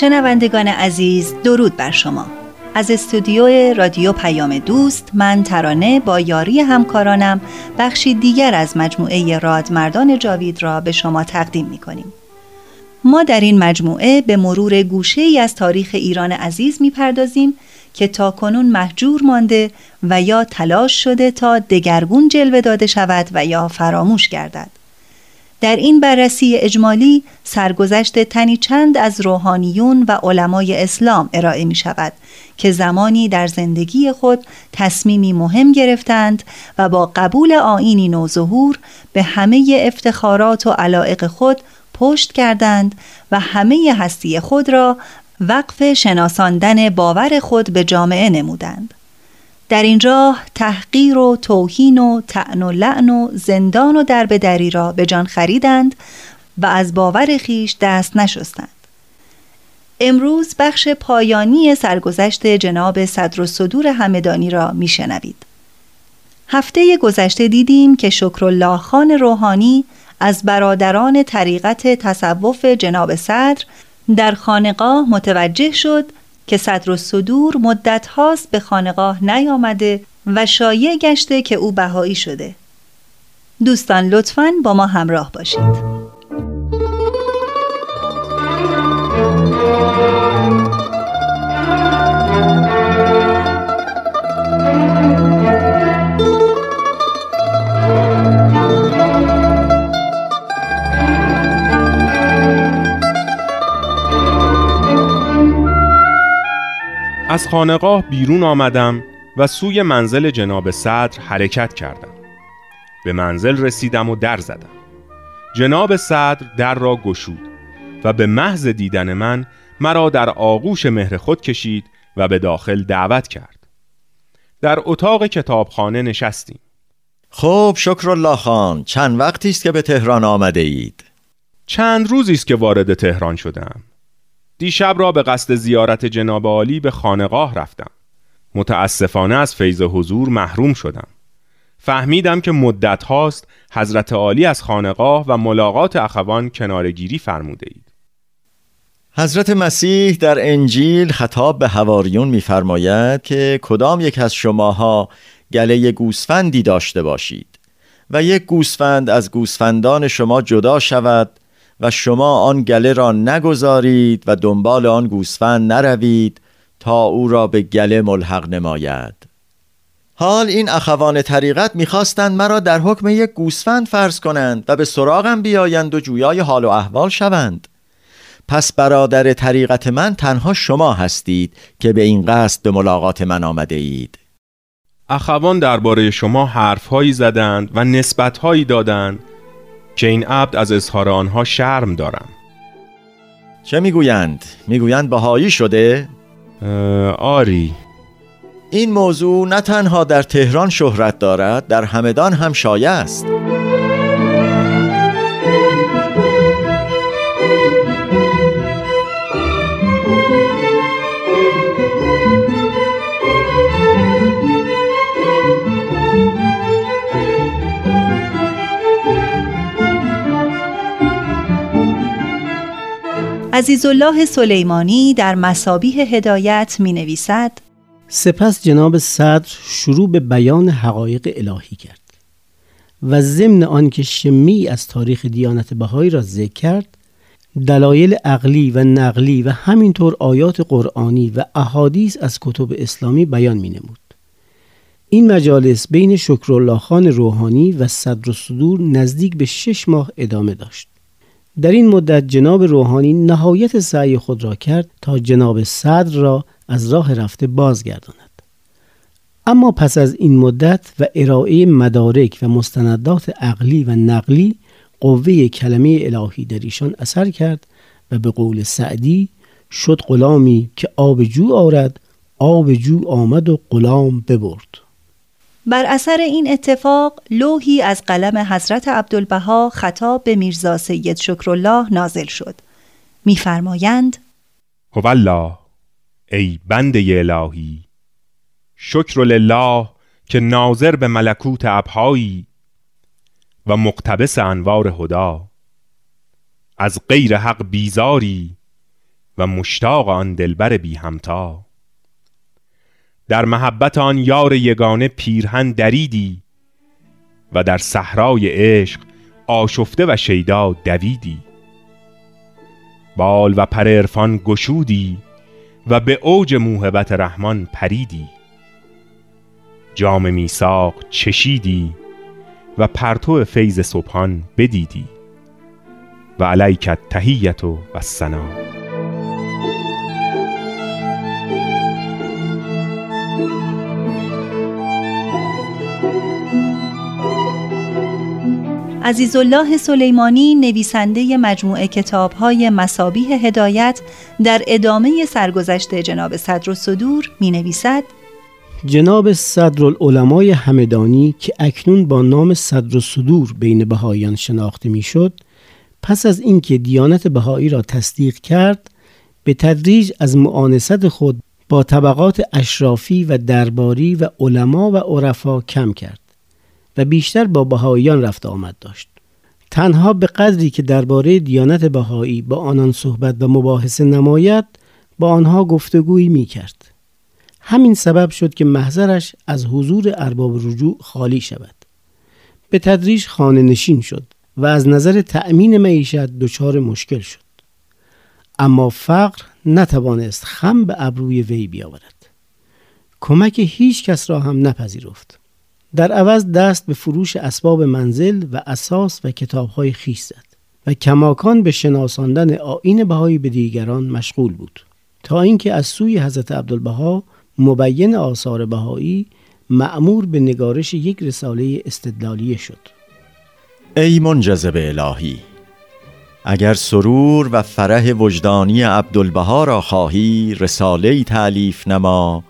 شنوندگان عزیز درود بر شما از استودیو رادیو پیام دوست من ترانه با یاری همکارانم بخشی دیگر از مجموعه رادمردان جاوید را به شما تقدیم می کنیم. ما در این مجموعه به مرور گوشه ای از تاریخ ایران عزیز می پردازیم که تا کنون محجور مانده و یا تلاش شده تا دگرگون جلوه داده شود و یا فراموش گردد. در این بررسی اجمالی سرگذشت تنی چند از روحانیون و علمای اسلام ارائه می شود که زمانی در زندگی خود تصمیمی مهم گرفتند و با قبول آینی نوظهور به همه افتخارات و علائق خود پشت کردند و همه هستی خود را وقف شناساندن باور خود به جامعه نمودند. در این راه تحقیر و توهین و تعن و لعن و زندان و دربدری را به جان خریدند و از باور خیش دست نشستند. امروز بخش پایانی سرگذشت جناب صدر و صدور همدانی را میشنوید. هفته گذشته دیدیم که شکرالله خان روحانی از برادران طریقت تصوف جناب صدر در خانقاه متوجه شد که صدر و صدور مدت هاست به خانقاه نیامده و شایع گشته که او بهایی شده. دوستان لطفاً با ما همراه باشید. از خانقاه بیرون آمدم و سوی منزل جناب صدر حرکت کردم. به منزل رسیدم و در زدم. جناب صدر در را گشود و به محض دیدن من مرا در آغوش مهر خود کشید و به داخل دعوت کرد. در اتاق کتابخانه نشستیم. خب شکر الله خان. چند وقتی است که به تهران آمده اید؟ چند روزی است که وارد تهران شدم. دیشب را به قصد زیارت جناب عالی به خانقاه رفتم. متاسفانه از فیض حضور محروم شدم. فهمیدم که مدت هاست حضرت عالی از خانقاه و ملاقات اخوان کنارگیری فرموده اید حضرت مسیح در انجیل خطاب به هواریون میفرماید که کدام یک از شماها گله گوسفندی داشته باشید و یک گوسفند از گوسفندان شما جدا شود و شما آن گله را نگذارید و دنبال آن گوسفند نروید تا او را به گله ملحق نماید. حال این اخوان طریقت می‌خواستند مرا در حکم یک گوسفند فرض کنند و به سراغم بیایند و جویای حال و احوال شوند. پس برادر طریقت من تنها شما هستید که به این قصد به ملاقات من آمده اید. اخوان درباره شما حرفهایی زدند و نسبتهایی دادند که این عبد از اظهار آنها شرم دارم چه می‌گویند؟ می‌گویند بهایی شده؟ آری این موضوع نه تنها در تهران شهرت دارد در همدان هم شایع است عزیزالله سلیمانی در مسابیه هدایت می نویسد سپس جناب صدر شروع به بیان حقایق الهی کرد و ضمن آنکه شمی از تاریخ دیانت بهایی را ذکر کرد دلایل عقلی و نقلی و همینطور آیات قرآنی و احادیث از کتب اسلامی بیان می نمود. این مجالس بین شکرالله خان روحانی و صدر و صدور نزدیک به شش ماه ادامه داشت. در این مدت جناب روحانی نهایت سعی خود را کرد تا جناب صدر را از راه رفته بازگرداند. اما پس از این مدت و ارائه مدارک و مستندات عقلی و نقلی قوه کلمه الهی در ایشان اثر کرد و به قول سعدی شد غلامی که آب جو آرد آب جو آمد و غلام ببرد بر اثر این اتفاق لوحی از قلم حضرت عبدالبها خطاب به میرزا سید شکرالله نازل شد. میفرمایند الله ای بنده الهی شکر لله که ناظر به ملکوت ابهایی و مقتبس انوار هدا. از غیر حق بیزاری و مشتاق آن دلبر بی همتا. در محبت آن یار یگانه پیرهن دریدی و در صحرای عشق آشفته و شیدا دویدی. بال و پر عرفان گشودی و به اوج موهبت رحمان پریدی. جام میساق چشیدی و پرتو فیض صبحان بدیدی. و علیکت تهیت و سنا عزیزالله سلیمانی نویسنده مجموعه کتابهای مسابیه هدایت در ادامه سرگذشت جناب صدر و صدور می نویسد جناب صدرالعلمای همدانی که اکنون با نام صدر و صدور بین بهاییان شناخته می‌شد پس از اینکه دیانت بهایی را تصدیق کرد به تدریج از معانست خود با طبقات اشرافی و درباری و علما و عرفا کم کرد. و بیشتر با بهاییان رفت آمد داشت تنها به قدری که درباره دیانت بهایی با آنان صحبت و مباحثه نماید با آنها گفتگویی می کرد. همین سبب شد که محضرش از حضور ارباب رجوع خالی شود. به تدریج خانه نشین شد و از نظر تأمین معیشت دچار مشکل شد. اما فقر نتوانست خم به ابروی وی بیاورد. کمک هیچ کس را هم نپذیرفت. در عوض دست به فروش اسباب منزل و اساس و کتابهای خیش زد و کماکان به شناساندن آین بهایی به دیگران مشغول بود تا اینکه از سوی حضرت عبدالبها مبین آثار بهایی معمور به نگارش یک رساله استدلالیه شد. ای منجذب الهی اگر سرور و فرح وجدانی عبدالبها را خواهی رساله تعلیف نما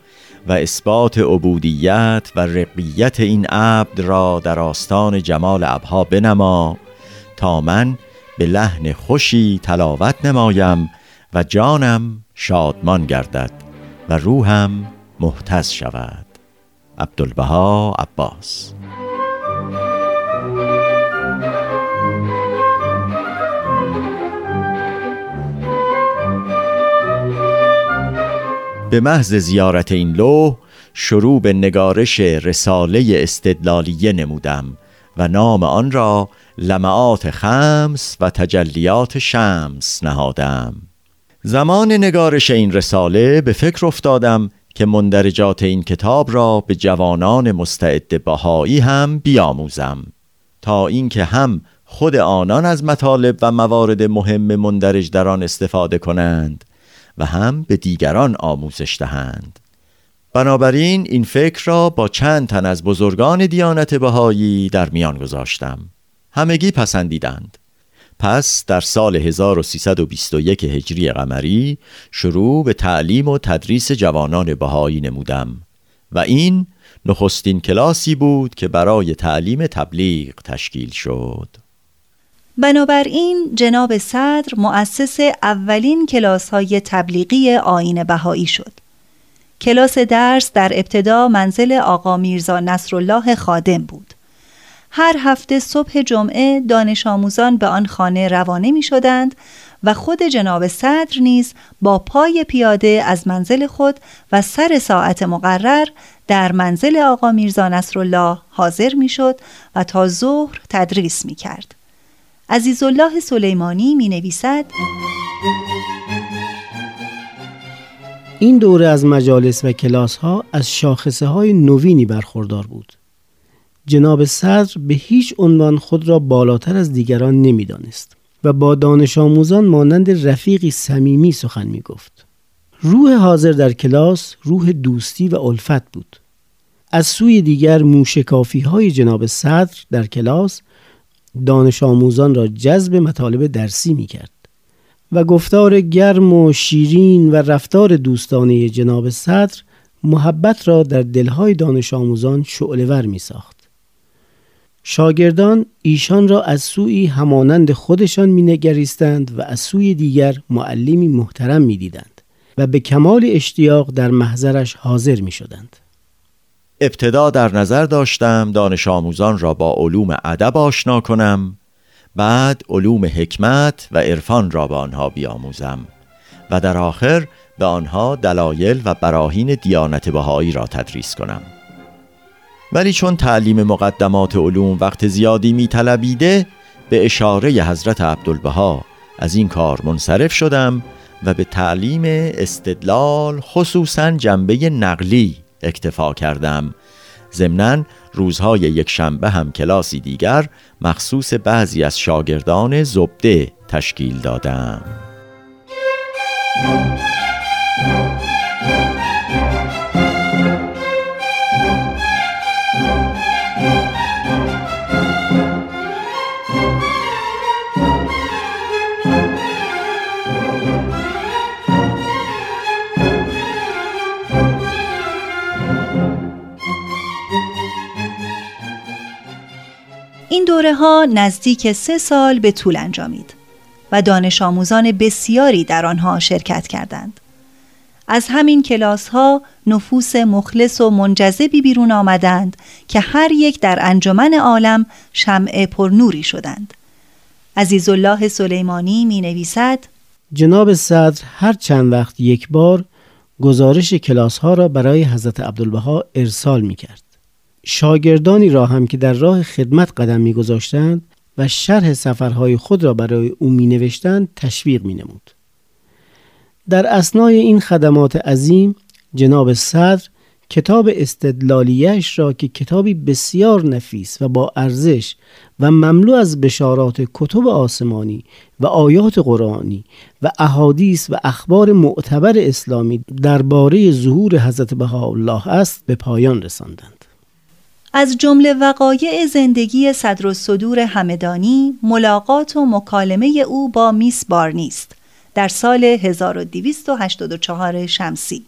و اثبات عبودیت و رقیت این عبد را در آستان جمال ابها بنما تا من به لحن خوشی تلاوت نمایم و جانم شادمان گردد و روحم محتز شود. عبدالبها عباس به محض زیارت این لوح شروع به نگارش رساله استدلالیه نمودم و نام آن را لمعات خمس و تجلیات شمس نهادم. زمان نگارش این رساله به فکر افتادم که مندرجات این کتاب را به جوانان مستعد بهایی هم بیاموزم. تا اینکه هم خود آنان از مطالب و موارد مهم مندرج در آن استفاده کنند و هم به دیگران آموزش دهند. بنابراین این فکر را با چند تن از بزرگان دیانت بهایی در میان گذاشتم. همگی پسندیدند. پس در سال 1321 هجری قمری شروع به تعلیم و تدریس جوانان بهایی نمودم و این نخستین کلاسی بود که برای تعلیم تبلیغ تشکیل شد. بنابراین جناب صدر مؤسس اولین کلاس های تبلیغی آین بهایی شد. کلاس درس در ابتدا منزل آقا میرزا نصرالله خادم بود. هر هفته صبح جمعه دانش آموزان به آن خانه روانه می شدند و خود جناب صدر نیز با پای پیاده از منزل خود و سر ساعت مقرر در منزل آقا میرزا نصرالله حاضر می‌شد و تا ظهر تدریس می کرد. عزیزالله سلیمانی می نویسد این دوره از مجالس و کلاس ها از شاخصه های نوینی برخوردار بود. جناب صدر به هیچ عنوان خود را بالاتر از دیگران نمی‌دانست و با دانش آموزان مانند رفیقی صمیمی سخن می گفت. روح حاضر در کلاس روح دوستی و الفت بود. از سوی دیگر موشکافی های جناب صدر در کلاس دانش آموزان را جذب مطالب درسی می کرد. و گفتار گرم و شیرین و رفتار دوستانه جناب صدر محبت را در دلهای دانش آموزان شعلور می ساخت. شاگردان ایشان را از سوی همانند خودشان می نگریستند و از سوی دیگر معلمی محترم می دیدند و به کمال اشتیاق در محضرش حاضر می شدند. ابتدا در نظر داشتم دانش آموزان را با علوم ادب آشنا کنم بعد علوم حکمت و عرفان را به آنها بیاموزم و در آخر به آنها دلایل و براهین دیانت بهایی را تدریس کنم. ولی چون تعلیم مقدمات علوم وقت زیادی می طلبیده به اشاره حضرت عبدالبها از این کار منصرف شدم و به تعلیم استدلال خصوصا جنبه نقلی اکتفا کردم. ضمناً روزهای یک شنبه هم کلاسی دیگر مخصوص بعضی از شاگردان زبده تشکیل دادم. دوره ها نزدیک سه سال به طول انجامید و دانش آموزان بسیاری در آنها شرکت کردند. از همین کلاس ها نفوس مخلص و منجذبی بیرون آمدند که هر یک در انجمن عالم شمع پرنوری شدند. عزیزالله سلیمانی می نویسد جناب صدر هر چند وقت یک بار گزارش کلاس ها را برای حضرت عبدالبها ارسال می کرد. شاگردانی را هم که در راه خدمت قدم میگذاشتند و شرح سفرهای خود را برای او می نوشتند تشویق می نمود. در اسنای این خدمات عظیم جناب صدر کتاب استدلالیش را که کتابی بسیار نفیس و با ارزش و مملو از بشارات کتب آسمانی و آیات قرآنی و احادیث و اخبار معتبر اسلامی درباره ظهور حضرت بهاءالله است به پایان رساندند. از جمله وقایع زندگی صدر و صدور همدانی ملاقات و مکالمه او با میس بارنیست در سال 1284 شمسی.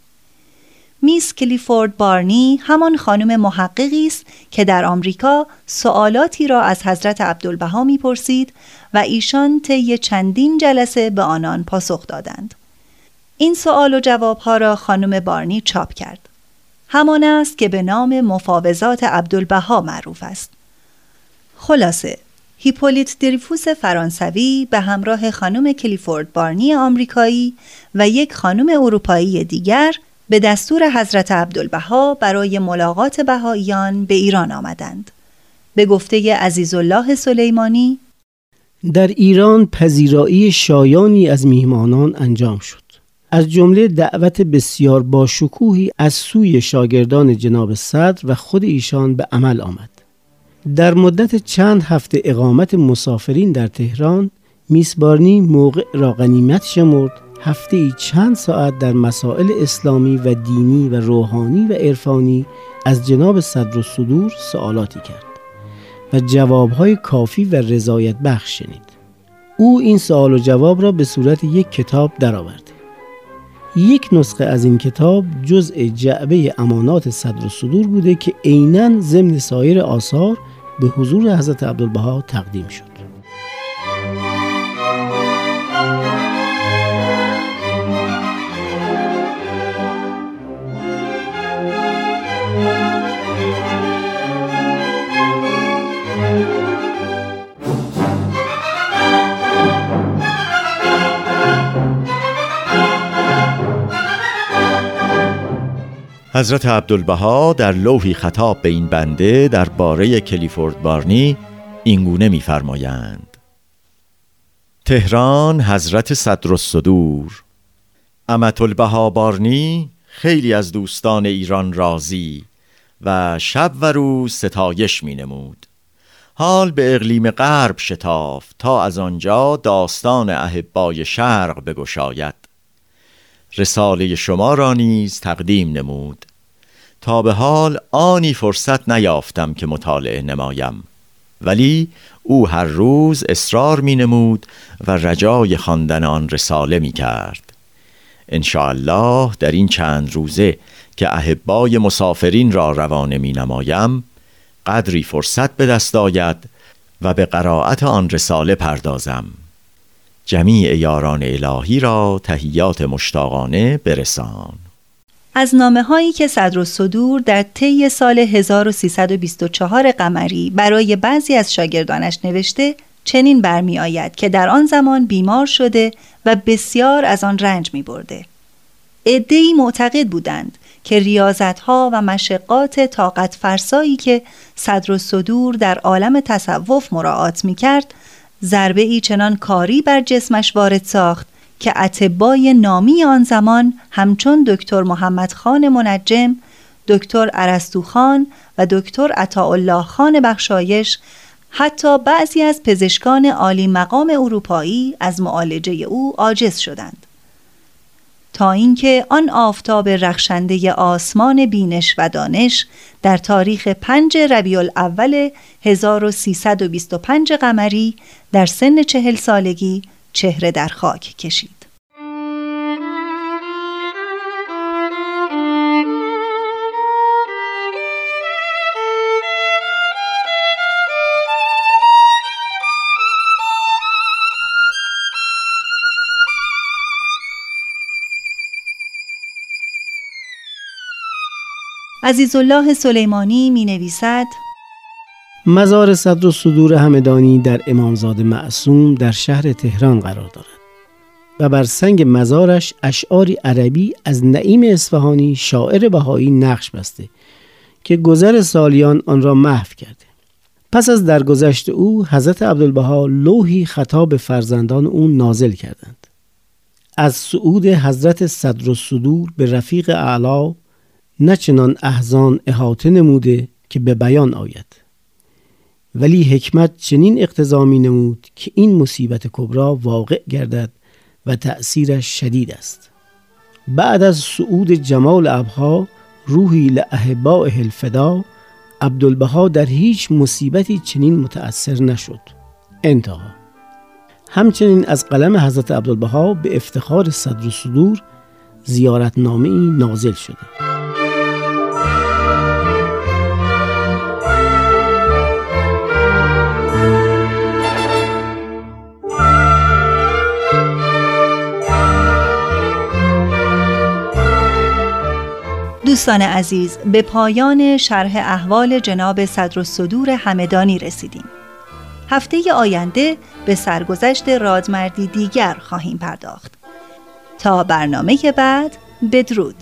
میس کلیفورد بارنی همان خانم محققی است که در آمریکا سوالاتی را از حضرت عبدالبها می‌پرسید و ایشان طی چندین جلسه به آنان پاسخ دادند. این سوال و جوابها را خانم بارنی چاپ کرد. همان است که به نام مفاوضات عبدالبها معروف است. خلاصه هیپولیت دریفوس فرانسوی به همراه خانم کلیفورد بارنی آمریکایی و یک خانم اروپایی دیگر به دستور حضرت عبدالبها برای ملاقات بهاییان به ایران آمدند. به گفته عزیزالله سلیمانی در ایران پذیرایی شایانی از میهمانان انجام شد. از جمله دعوت بسیار با شکوهی از سوی شاگردان جناب صدر و خود ایشان به عمل آمد. در مدت چند هفته اقامت مسافرین در تهران میسبارنی موقع را غنیمت شمرد هفته ای چند ساعت در مسائل اسلامی و دینی و روحانی و عرفانی از جناب صدر و صدور سوالاتی کرد و جوابهای کافی و رضایت بخش شنید. او این سوال و جواب را به صورت یک کتاب درآورد. یک نسخه از این کتاب جزء جعبه امانات صدر و صدور بوده که عینا ضمن سایر آثار به حضور حضرت عبدالبها تقدیم شد. حضرت عبدالبها در لوحی خطاب به این بنده در باره کلیفورد بارنی اینگونه می‌فرمایند. تهران حضرت صدر الصدور امت البها بارنی خیلی از دوستان ایران راضی و شب و روز ستایش می نمود حال به اقلیم غرب شتاف تا از آنجا داستان احبای شرق بگشاید. رساله شما را نیز تقدیم نمود. تا به حال آنی فرصت نیافتم که مطالعه نمایم. ولی او هر روز اصرار می نمود و رجای خواندن آن رساله می کرد الله در این چند روزه که احبای مسافرین را روانه می نمایم قدری فرصت به دست آید و به قرائت آن رساله پردازم. جمیع یاران الهی را تهیات مشتاقانه برسان. از نامه هایی که صدر و صدور در طی سال 1324 قمری برای بعضی از شاگردانش نوشته چنین برمی آید که در آن زمان بیمار شده و بسیار از آن رنج می برده. ادهی معتقد بودند که ریاضت ها و مشقات طاقت فرسایی که صدر و صدور در عالم تصوف مراعات می کرد ضربه ای چنان کاری بر جسمش وارد ساخت که اتبای نامی آن زمان همچون دکتر محمد خان منجم، دکتر عرستوخان و دکتر عطاالله خان بخشایش حتی بعضی از پزشکان عالی مقام اروپایی از معالجه او عاجز شدند. تا اینکه آن آفتاب رخشنده آسمان بینش و دانش در تاریخ 5 ربیع الاول 1325 قمری در سن چهل سالگی چهره در خاک کشید. عزیزالله سلیمانی می نویسد مزار صدر و صدور همدانی در امامزاده معصوم در شهر تهران قرار دارد و بر سنگ مزارش اشعاری عربی از نعیم اصفهانی شاعر بهایی نقش بسته که گذر سالیان آن را محو کرده. پس از درگذشت او حضرت عبدالبها لوحی خطاب فرزندان او نازل کردند. از سعود حضرت صدر و صدور به رفیق اعلا نه احزان احاطه نموده که به بیان آید. ولی حکمت چنین اقتضا می نمود که این مصیبت کبرا واقع گردد و تأثیرش شدید است. بعد از صعود جمال ابها روحی لأحباء الفدا عبدالبها در هیچ مصیبتی چنین متأثر نشد. انتها. همچنین از قلم حضرت عبدالبها به افتخار صدر و صدور زیارتنامه نازل شده. دوستان عزیز به پایان شرح احوال جناب صدر و صدور همدانی رسیدیم. هفته آینده به سرگذشت رادمردی دیگر خواهیم پرداخت. تا برنامه بعد بدرود.